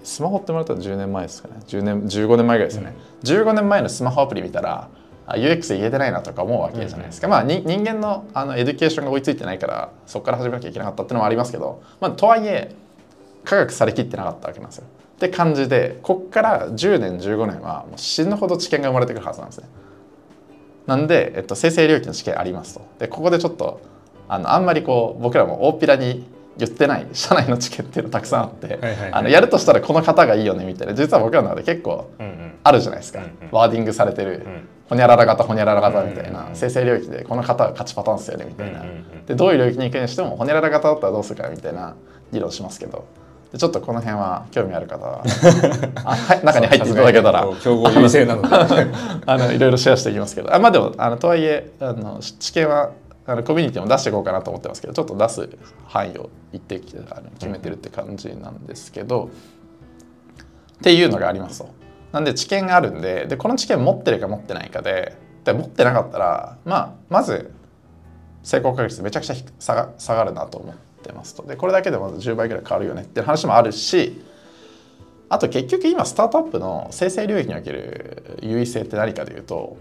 スマホってもらったら10年前ですかね。10年15年前ぐらいですよね、うん、15年前のスマホアプリ見たら UX 言えてないなとか思うわけじゃないですか、うん、まあ人間のあのエデュケーションが追いついてないからそこから始めなきゃいけなかったっていうのもありますけど、まあ、とはいえ科学されきってなかったわけなんですよ。って感じでこっから10年15年はもう死ぬほど知見が生まれてくるはずなんですね。なんで、えっと、生成領域の知見ありますと。でここでちょっとあのあんまりこう僕らも大っぴらに言ってない社内の知見っていうのたくさんあって、あのやるとしたらこの方がいいよねみたいな。実は僕らの中で結構あるじゃないですか、ワーディングされてる、うん、ほにゃらら型ほにゃらら型みたいな、生成領域でこの方が勝ちパターンですよねみたいな、でどういう領域に行くにしてもほにゃらら型だったらどうするかみたいな議論しますけどでちょっとこの辺は興味ある方は あはい中に入っていただけたら競合優勢なので。あのいろいろシェアしていきますけど。あまあでもあのとはいえあの知見はあのコミュニティも出していこうかなと思ってますけどちょっと出す範囲を一定あの決めてるって感じなんですけど、っていうのがありますと。なんで知見があるんででこの知見持ってるか持ってないかでで持ってなかったら、まあ、まず成功確率めちゃくちゃ下が下がるなと思ってますとでこれだけでまず10倍ぐらい変わるよねっていう話もあるしあと結局今スタートアップの生成領域における優位性って何かというと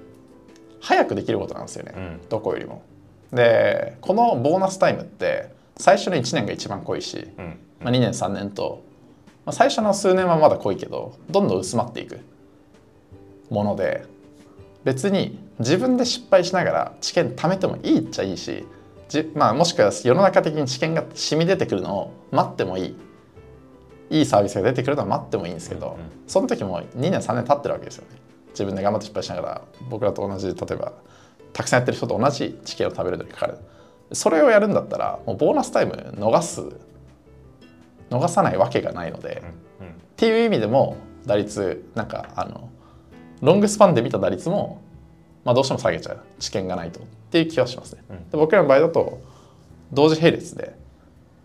早くできることなんですよね、うん、どこよりも。でこのボーナスタイムって最初の1年が一番濃いし、うん、まあ、2年3年と、まあ、最初の数年はまだ濃いけどどんどん薄まっていくもので別に自分で失敗しながら知見貯めてもいいっちゃいいしじ、まあ、もしくは世の中的に知見が染み出てくるのを待ってもいい。いいサービスが出てくるのは待ってもいいんですけど、うんうん、その時も2年3年経ってるわけですよね。自分で頑張って失敗しながら僕らと同じ例えばたくさんやってる人と同じ知見を食べるのにかかる。それをやるんだったらもうボーナスタイム逃す逃さないわけがないので、うんうん、っていう意味でも打率なんかあのロングスパンで見た打率も、まあ、どうしても下げちゃう。知見がないと。っていう気はしますね、うん、で僕らの場合だと同時並列で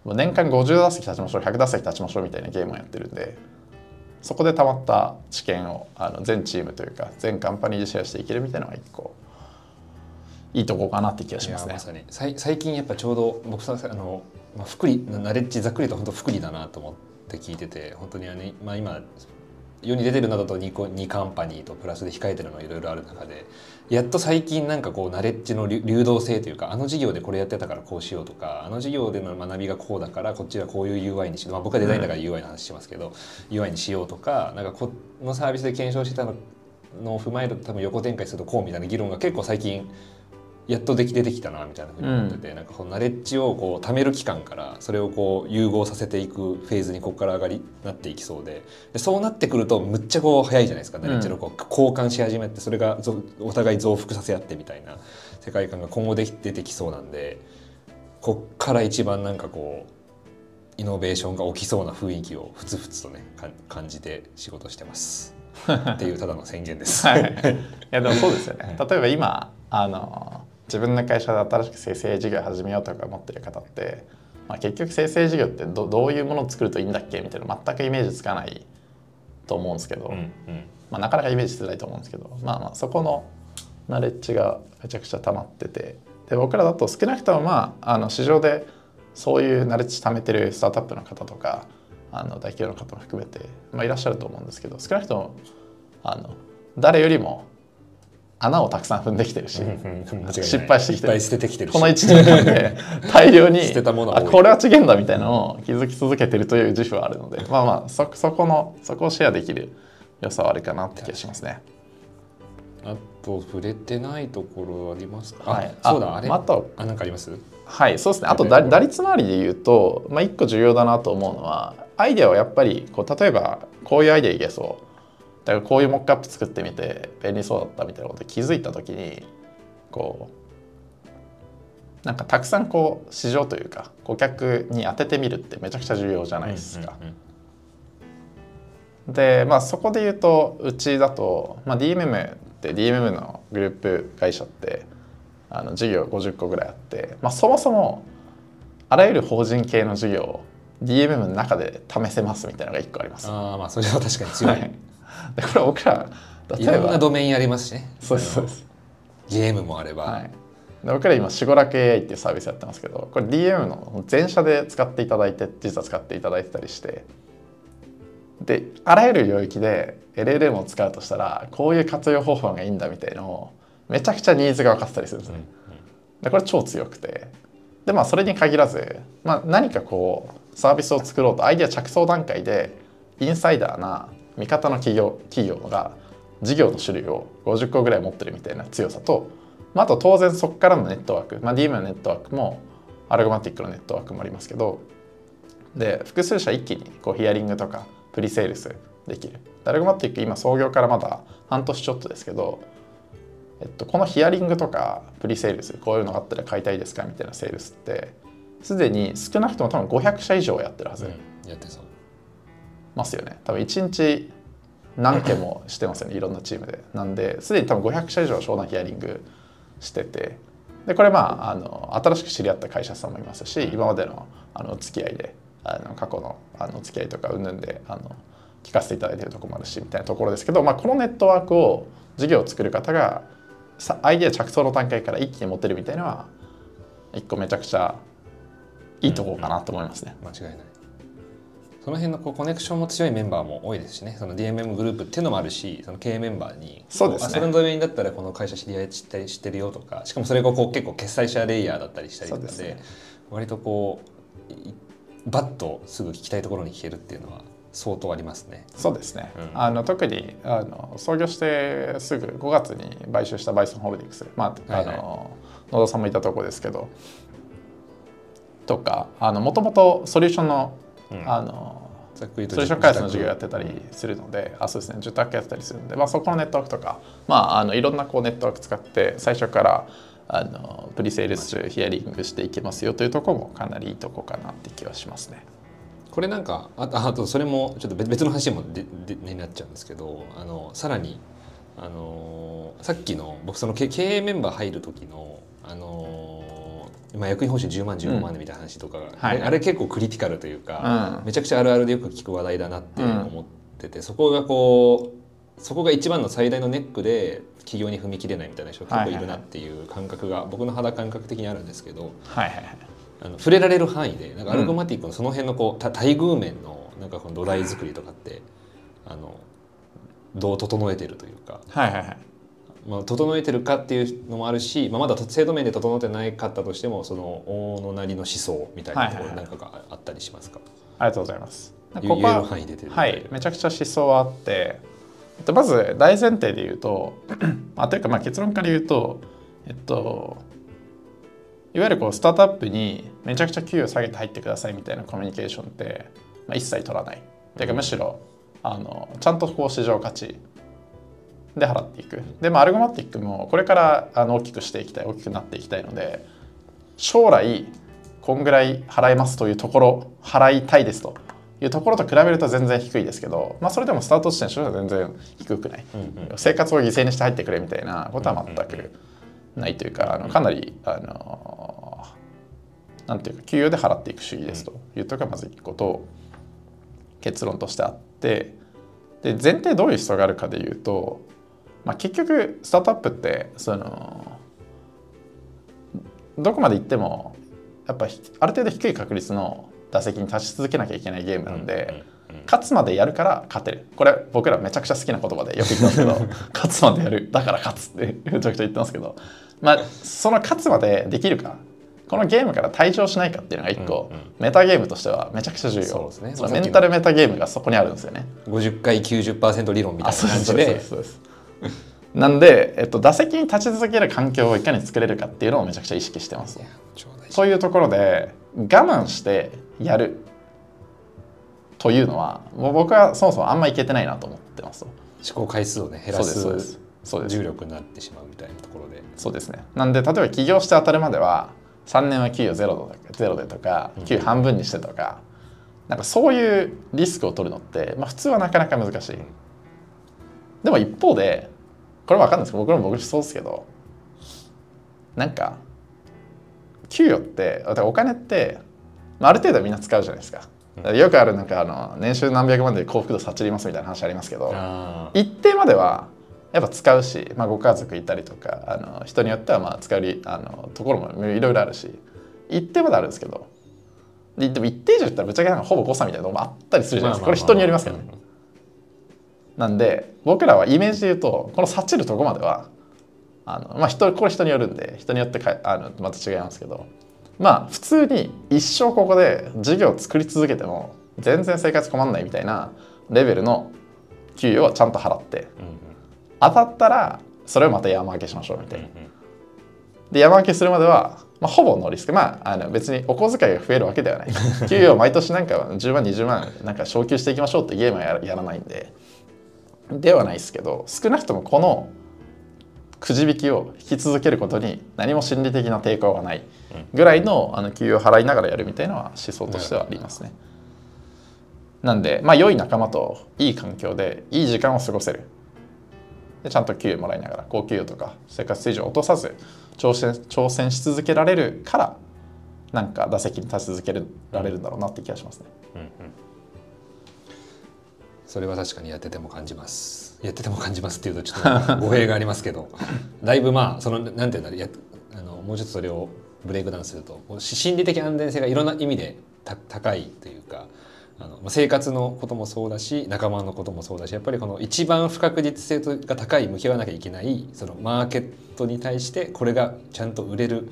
年間50打席立ちましょう100打席立ちましょうみたいなゲームをやってるんでそこでたまった知見をあの全チームというか全カンパニーでシェアしていけるみたいなのが一個いいとこかなって気がしますね。ま、最近やっぱちょうど僕さあの、まあ、福利ナレッジざっくりと本当福利だなと思って聞いてて本当にあの、まあ、今世に出てるなどと 2, 2カンパニーとプラスで控えてるのいろいろある中でやっと最近なんかこうナレッジの流動性というかあの授業でこれやってたからこうしようとかあの授業での学びがこうだからこっちはこういう UI にしよう、まあ、僕はデザインだから UI の話しますけど、うん、UI にしようとかなんかこのサービスで検証してたののを踏まえると多分横展開するとこうみたいな議論が結構最近やっとでき出てきたなみたいなふうに思ってて、うん、なんかこのナレッジをこう貯める期間からそれをこう融合させていくフェーズにここから上がりなっていきそうで。でそうなってくるとむっちゃこう早いじゃないですか、ナレッジのこう交換し始めてそれがお互い増幅させ合ってみたいな世界観が今後で出てきそうなんでこっから一番なんかこうイノベーションが起きそうな雰囲気をふつふつとね感じて仕事してます。っていうただの宣言です。はい、いやでもそうですよね。例えば今あの自分の会社で新しく生成事業始めようとか思ってる方って、まあ、結局生成事業ってどどういうものを作るといいんだっけみたいな全くイメージつかないと思うんですけど、うんうん、まあ、なかなかイメージしづらいと思うんですけど、まあ、まあそこのナレッジがめちゃくちゃ溜まっててで僕らだと少なくともまああの市場でそういうナレッジ貯めてるスタートアップの方とかあの大企業の方も含めて、まあ、いらっしゃると思うんですけど少なくともあの誰よりも穴をたくさん踏んできてるし、失敗してきてる捨ててきてるこの1年間で大量に捨てたものあこれは違うんだみたいなのを気づき続けてるという自負はあるのでまあまあそそこのそこをシェアできる良さはあるかなって気がしますね。あと触れてないところありますか？はい、そうだあれ。あとあなんかあります？はいそうですね。あと打率周りで言うと、まあ一個重要だなと思うのはアイデアはやっぱりこう例えばこういうアイデアいけそう。だからこういうモックアップ作ってみて便利そうだったみたいなこと気づいた時にこうなんかたくさんこう市場というか顧客に当ててみるってめちゃくちゃ重要じゃないですか。でまあそこで言うとうちだと、まあ、DMM って DMM のグループ会社ってあの事業50個ぐらいあって、まあ、そもそもあらゆる法人系の事業を DMM の中で試せますみたいなのが1個あります。あまあそれは確かに強い、はいでこれ僕らいろんなドメインありますしね。そうですそう。ですゲームもあれば、はい、で僕ら今しごらく AI っていうサービスやってますけどこれ DM の全社で使っていただいて実は使っていただいてたりして。であらゆる領域で LLM を使うとしたらこういう活用方法がいいんだみたいのをめちゃくちゃニーズが分かってたりするんですね。でこれ超強くて。でまあそれに限らず、まあ、何かこうサービスを作ろうとアイデア着想段階でインサイダーな味方の企業企業が事業の種類を50個ぐらい持ってるみたいな強さと、まあ、あと当然そこからのネットワーク、まあ、DM のネットワークもアルゴマティックのネットワークもありますけどで複数社一気にこうヒアリングとかプリセールスできる。アルゴマティック今創業からまだ半年ちょっとですけど、えっと、このヒアリングとかプリセールスこういうのがあったら買いたいですかみたいなセールスってすでに少なくとも多分500社以上やってるはず、うん、やってそう。ますよね。多分1日何件もしてますよねいろんなチームで。なんですでに多分500社以上商談ヒアリングしてて。でこれまああの新しく知り合った会社さんもいますし今までのあの付き合いであの過去のあの付き合いとかうんぬんであの聞かせていただいているところもあるしみたいなところですけど、まあ、このネットワークを事業を作る方がアイデア着想の段階から一気に持てるみたいなのは一個めちゃくちゃいいところかなと思いますね。間違いないその辺のこうコネクションも強いメンバーも多いですしね。その DMM グループっていうのもあるしその経営メンバーにそうですね。それのドメインだったらこの会社知り合い知って知ってるよとかしかもそれがこう結構決済者レイヤーだったりしたりとかでね。割とこういバッとすぐ聞きたいところに聞けるっていうのは相当ありますね。そうですね、うん。あの特にあの創業してすぐ5月に買収したバイソンホールディングス、まあはいはい。あの野田さんもいたところですけどとかもともとソリューションの,、うんあのざっくりとソリューション開発の授業やってたりするのであそうですね。受託やってたりするので、まあ、そこのネットワークとか、まあ、あのいろんなこうネットワーク使って最初からあのプリセールスヒアリングしていけますよというところもかなりいいとこかなって気はしますね。これなんかあああとそれもちょっと別別の話にもででになっちゃうんですけどあのさらにあのさっきの僕その経経営メンバー入る時のあのまあ、役員報酬10万15万でみたいな話とか、はい。あれ結構クリティカルというか、うん。めちゃくちゃあるあるでよく聞く話題だなって思ってて、そこがこうそこが一番の最大のネックで企業に踏み切れないみたいな人が結構いるなっていう感覚が僕の肌感覚的にあるんですけどはいはいはい。あの触れられる範囲でなんかアルゴマティックのその辺のこうた待遇面のなんかこの土台作りとかってあのどう整えてるというか、はいはいはいまあ、整えてるかっていうのもあるし、まあ、まだ制度面で整ってないかったとしてもその大野なりの思想みたいなところなんかがあったりしますか、ありがとうございます。言ここは言える範囲で出てるはい、めちゃくちゃ思想はあって、えっと、まず大前提で言うと あというかまあ結論から言うと、えっと、いわゆるこうスタートアップにめちゃくちゃ給与下げて入ってくださいみたいなコミュニケーションって、まあ、一切取らない。ていうかむしろあのちゃんとこう市場価値で払っていく。で、まあ、アルゴマティックもこれからあの大きくしていきたい大きくなっていきたいので将来こんぐらい払えますというところ払いたいですというところと比べると全然低いですけど、まあ、それでもスタート地点としては全然低くない、うんうん。生活を犠牲にして入ってくれみたいなことは全くないというかあのかなりあのなんていうか給与で払っていく主義ですというところがまず一個と結論としてあってで前提どういう人があるかでいうと、まあ、結局スタートアップってそのどこまで行ってもやっぱひある程度低い確率の打席に立ち続けなきゃいけないゲームなんで、勝つまでやるから勝てる。これ僕らめちゃくちゃ好きな言葉でよく言ってますけど 勝つまでやる。だから勝つってめちゃくちゃ言ってますけどまあその勝つまでできるかこのゲームから退場しないかっていうのが一個、うんうんメタゲームとしてはめちゃくちゃ重要。そうですね。メンタルメタゲームがそこにあるんですよね。50回90%理論みたいな感じでなんで、えっと、打席に立ち続ける環境をいかに作れるかっていうのをめちゃくちゃ意識してます。そういうところで我慢してやるというのはもう僕はそもそもあんまいけてないなと思ってます。思考回数をね減らすそうですすそうです。重力になってしまうみたいなところで。そうですね。なんで例えば起業して当たるまでは3年は給与ゼロとかゼロでとか給与半分にしてとか、なんかそういうリスクを取るのって、まあ、普通はなかなか難しい、でも一方でこれわかんないです。けど僕らも僕そうですけどなんか給与ってお金って、まあ、ある程度はみんな使うじゃないですか。だからよくあるなんかあの年収何百万で幸福度さちりますみたいな話ありますけどあ一定まではやっぱ使うし、まあ、ご家族いたりとかあの人によってはまあ使うりあのところもいろいろあるし一定まであるんですけどででも一定以上言ったらぶっちゃけなんかほぼ誤差みたいなところもあったりするじゃないですか。これ人によりますけどねなんで僕らはイメージで言うとこの察知るとこまではあの、まあ、人これ人によるんで人によってかあのまた違いますけどまあ普通に一生ここで事業を作り続けても全然生活困んないみたいなレベルの給与をちゃんと払ってうんうん。当たったらそれをまた山分けしましょうみたいな。うんで山分けするまでは、まあ、ほぼノーリスク。まああの別にお小遣いが増えるわけではない。給与を毎年なんか10万20万なんか昇給していきましょうってゲームはやらないんでではないですけど少なくともこのくじ引きを引き続けることに何も心理的な抵抗がないぐらいのあの給与を払いながらやるみたいなのは思想としてはありますね。なんでまあ良い仲間といい環境でいい時間を過ごせるでちゃんと給与もらいながら高給与とか生活水準を落とさず挑戦挑戦し続けられるからなんか打席に立ち続けられるんだろうなって気がしますね。うんうん、それは確かにやってても感じます。やってても感じますっていうとちょっと語弊がありますけど だいぶまあそのなんていうんだろうやあのもうちょっとそれをブレイクダウンすると心理的安全性がいろんな意味で高いというかあの生活のこともそうだし仲間のこともそうだしやっぱりこの一番不確実性が高い向き合わなきゃいけないそのマーケットに対してこれがちゃんと売れる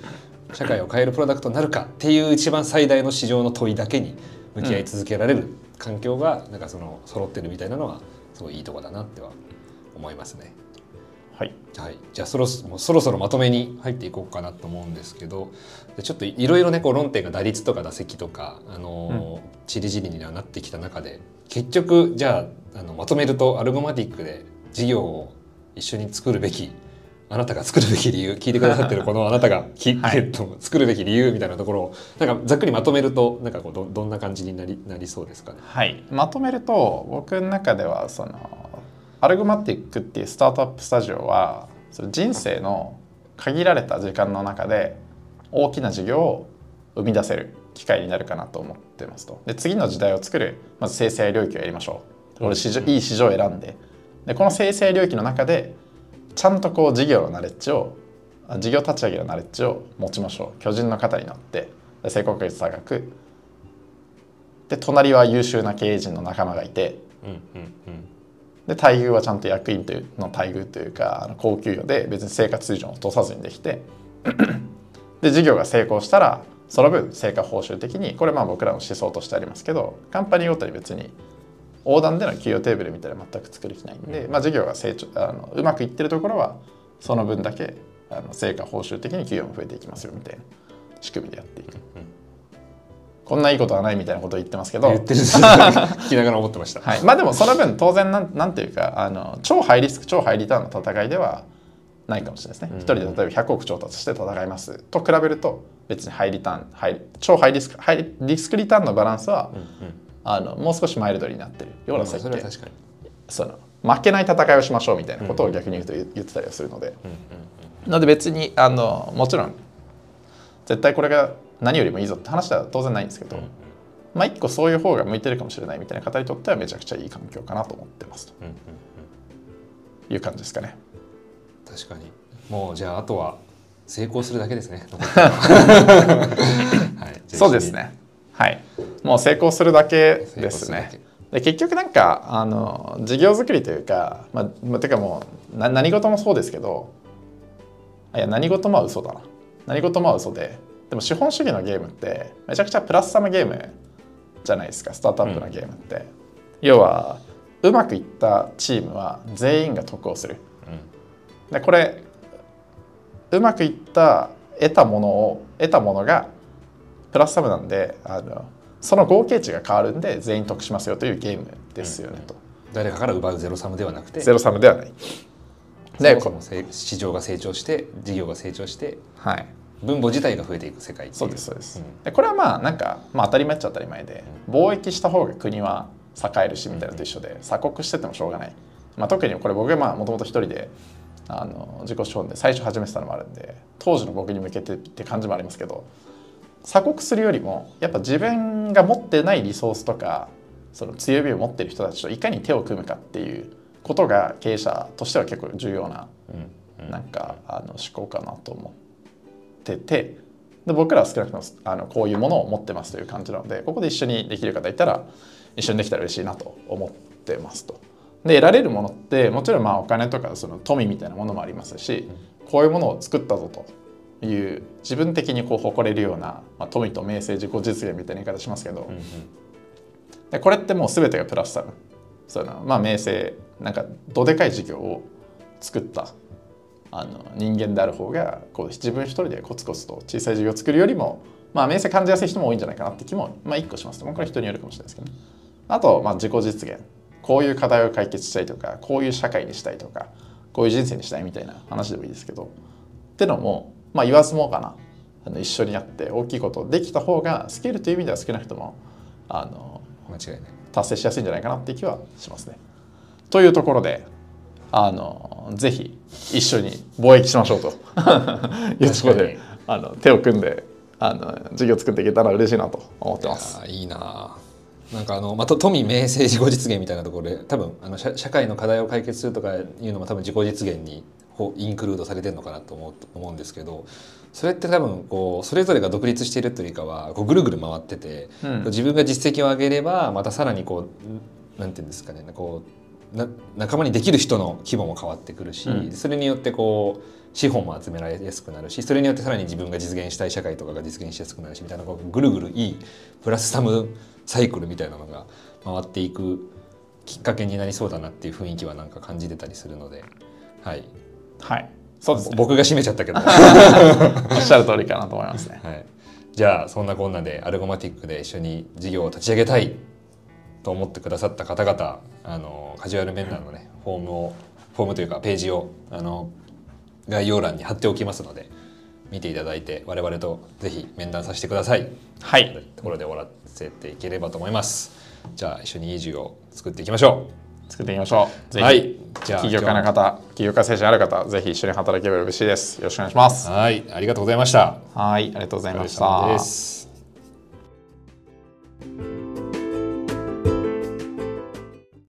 社会を変えるプロダクトになるかっていう一番最大の市場の問いだけに向き合い続けられる環境がなんかその揃ってるみたいなのはすごいいいとこだなっては思いますね。はい、はい、じゃあそろそろそろまとめに入っていこうかなと思うんですけどちょっといろいろねこう論点が打率とか打席とか、あのー、ちりじりにはなってきた中で結局じゃああのまとめるとアルゴマティックで事業を一緒に作るべきあなたが作るべき理由聞いてくださってる このあなたがき、はい、えっと、作るべき理由みたいなところをなんかざっくりまとめるとなんかこうどどんな感じになりなりそうですかね？はいまとめると僕の中ではそのアルゴマティックっていうスタートアップスタジオはその人生の限られた時間の中で大きな事業を生み出せる機会になるかなと思ってますと。で次の時代を作るまず生成領域をやりましょう。これ市場いい市場を選んででこの生成領域の中でちゃんとこう事業のナレッジを事業立ち上げのナレッジを持ちましょう。巨人の方になって。成功率高く。で隣は優秀な経営陣の仲間がいて、うんうんうん、で待遇はちゃんと役員というの待遇というかあの高給与で別に生活水準を落とさずにできて。で事業が成功したらその分成果報酬的にこれまあ僕らの思想としてありますけどカンパニーごとに別に横断での給与テーブルみたいな全く作る気ないんで、まあ、事業が成長あのうまくいってるところはその分だけあの成果報酬的に給与も増えていきますよみたいな仕組みでやっていく。こんないいことはないみたいなことを言ってますけど。言ってる。聞きながら思ってました、はい、まあでもその分当然なんなんていうかあの超ハイリスク超ハイリターンの戦いではないかもしれないですね、うん、1人で例えば100億調達して戦いますと比べると別にハイリターンハイ超ハイリスクハイリスクリターンのバランスは、あのもう少しマイルドになってる。ような設計、そその負けない戦いをしましょうみたいなことを逆に言うと言ってたりはするので、なので別にあのもちろん絶対これが何よりもいいぞって話は当然ないんですけど、まあ一個そういう方が向いてるかもしれないみたいな方にとってはめちゃくちゃいい環境かなと思ってますと、いう感じですかね。確かに。もうじゃああとは成功するだけですね。は。い、そうですね。はい。もう成功するだけですね。で結局なんかあの事業作りというか、まあ、てかもう何事もそうですけどいや何事もは嘘だな。何事もは嘘ででも資本主義のゲームってめちゃくちゃプラスサムゲームじゃないですか。スタートアップのゲームって、うん、要はうまくいったチームは全員が得をする、うん、でこれうまくいった得たものを得たものがプラスサムなんであのその合計値が変わるんで全員得しますよというゲームですよねと、誰かから奪うゼロサムではなくてゼロサムではない。でこの市場が成長して事業が成長して、はい、分母自体が増えていく世界そうですそうです、うん、でこれはまあなんか、まあ、当たり前っちゃ当たり前で、うん、貿易した方が国は栄えるしみたいなのと一緒で鎖国しててもしょうがない、まあ、特にこれ僕がもともと一人であの自己資本で最初始めてたのもあるんで当時の僕に向けてって感じもありますけど鎖国するよりもやっぱ自分が持ってないリソースとかその強みを持ってる人たちといかに手を組むかっていうことが経営者としては結構重要な、なんかあの思考かなと思っててで僕らは少なくともあのこういうものを持ってますという感じなのでここで一緒にできる方いたら一緒にできたら嬉しいなと思ってますと。で得られるものってもちろんまあお金とかその富みたいなものもありますしこういうものを作ったぞという自分的にこう誇れるような、まあ、富と名声自己実現みたいな言い方しますけど、うんうん、でこれってもう全てがプラスさ。そういうのまあ名声なんかどでかい事業を作ったあの人間である方がこう自分一人でコツコツと小さい事業を作るよりも、まあ、名声感じやすい人も多いんじゃないかなって気も、まあ、一個しますこれは人によるかもしれないですけどね。あと、まあ、自己実現。こういう課題を解決したいとかこういう社会にしたいとかこういう人生にしたいみたいな話でもいいですけど。ってのもまあ言わずもがなあの一緒にやって大きいことできた方がスケールという意味では少なくともあの間違いない達成しやすいんじゃないかなっていう気はしますね。というところであのぜひ一緒に貿易しましょうと いうところであの手を組んであの事業作っていけたら嬉しいなと思ってます。いいななんかあのまた富明政自己実現みたいなところで多分あの社社会の課題を解決するとかいうのも多分自己実現にほインクルードされてるのかなと思う思うんですけどそれって多分こうそれぞれが独立しているというよりかはこうぐるぐる回ってて、うん。自分が実績を上げればまたさらにこうなんていうんですかねこうな仲間にできる人の規模も変わってくるし、うん。それによってこう資本も集められやすくなるしそれによってさらに自分が実現したい社会とかが実現しやすくなるしみたいなこうぐるぐるいいプラスサムサイクルみたいなのが回っていくきっかけになりそうだなっていう雰囲気はなんか感じてたりするので、はい、はい、そうですね。僕が締めちゃったけど、おっしゃる通りかなと思いますね。はい、じゃあそんなこんなでアルゴマティックで一緒に事業を立ち上げたいと思ってくださった方々あのカジュアル面談のねフォームをフォームというかページをあの概要欄に貼っておきますので見ていただいて我々とぜひ面談させてください。はい、ところで終わらせていければと思います。じゃあ一緒にいい事業を作っていきましょ作っていきましょう。ぜひ、はいじゃあ起業家の方、起業家精神ある方、ぜひ一緒に働ければ嬉しいです。よろしくお願いしますう。。はい、ありがとうございました。はい、ありがとうございましたで。す。